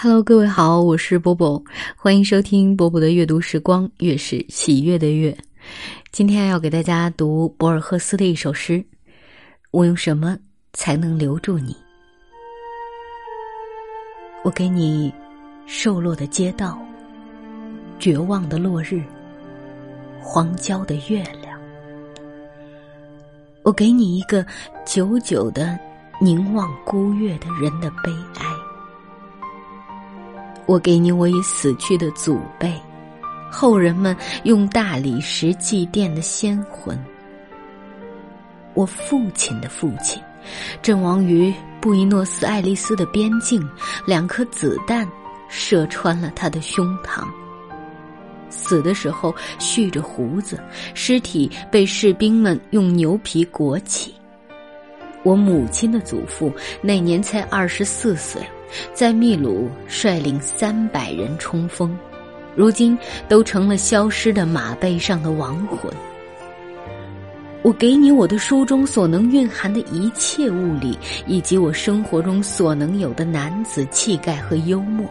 Hello，各位好，我是波波，欢迎收听波波的阅读时光，月是喜悦的月。今天要给大家读博尔赫斯的一首诗。我用什么才能留住你？我给你瘦落的街道，绝望的落日，荒郊的月亮。我给你一个久久的凝望孤月的人的悲哀。我给你我已死去的祖辈，后人们用大理石祭奠的先魂。我父亲的父亲，阵亡于布宜诺斯艾利斯的边境，两颗子弹射穿了他的胸膛。死的时候蓄着胡子，尸体被士兵们用牛皮裹起。我母亲的祖父那年才二十四岁。在秘鲁率领三百人冲锋，如今都成了消失的马背上的亡魂。我给你我的书中所能蕴含的一切物理，以及我生活中所能有的男子气概和幽默。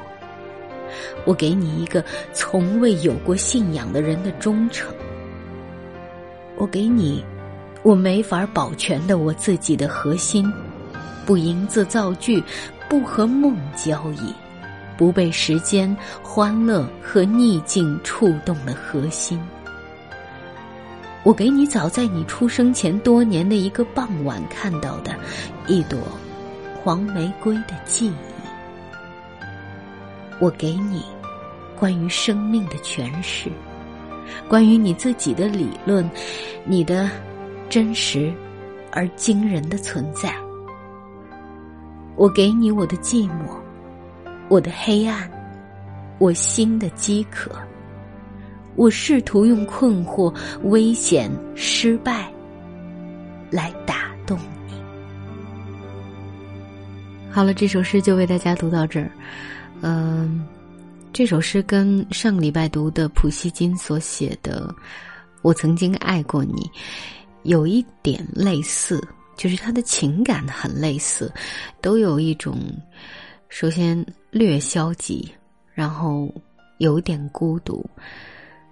我给你一个从未有过信仰的人的忠诚。我给你我没法保全的我自己的核心，不营字造句。不和梦交易，不被时间、欢乐和逆境触动的核心。我给你早在你出生前多年的一个傍晚看到的一朵黄玫瑰的记忆。我给你关于生命的诠释，关于你自己的理论，你的真实而惊人的存在。我给你我的寂寞，我的黑暗，我心的饥渴。我试图用困惑、危险、失败来打动你。好了，这首诗就为大家读到这儿。嗯，这首诗跟上个礼拜读的普希金所写的《我曾经爱过你》有一点类似。就是他的情感很类似，都有一种，首先略消极，然后有一点孤独，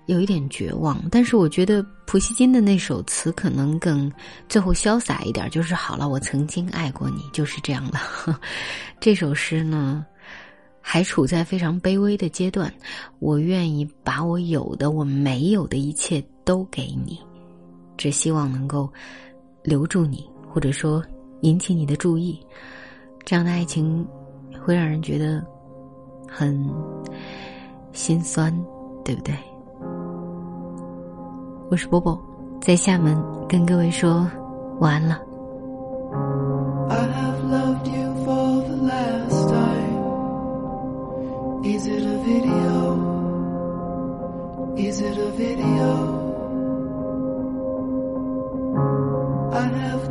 有一点绝望。但是我觉得普希金的那首词可能更最后潇洒一点，就是好了，我曾经爱过你，就是这样了。这首诗呢，还处在非常卑微的阶段，我愿意把我有的、我没有的一切都给你，只希望能够留住你。或者说引起你的注意，这样的爱情会让人觉得很心酸，对不对？我是波波，在厦门跟各位说晚安了。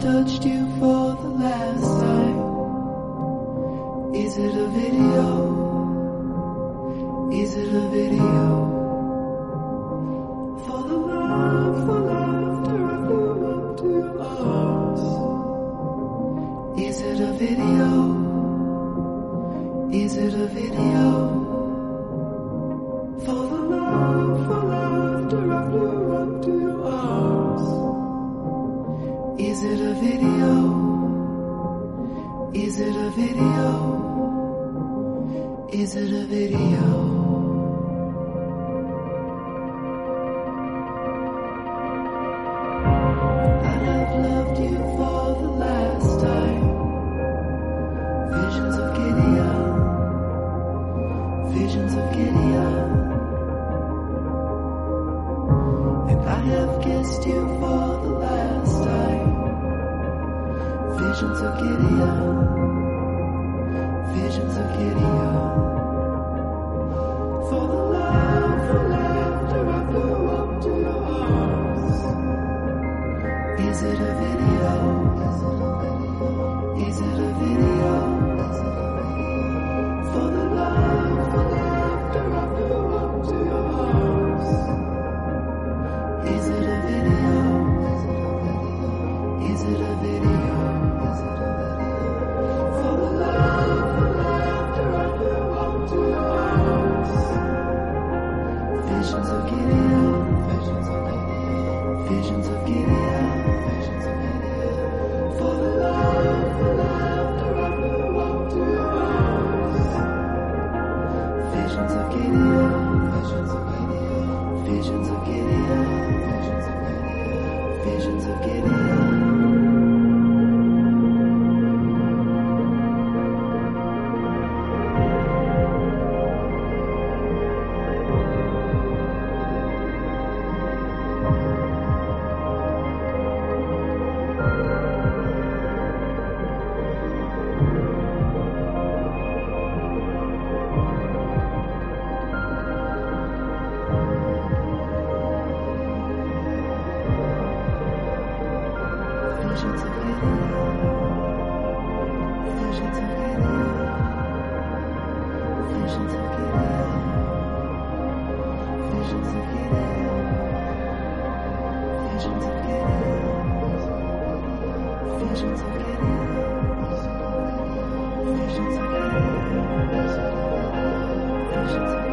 Touched you for the last time. Is it a video? Is it a video? city. so giddy. Visions of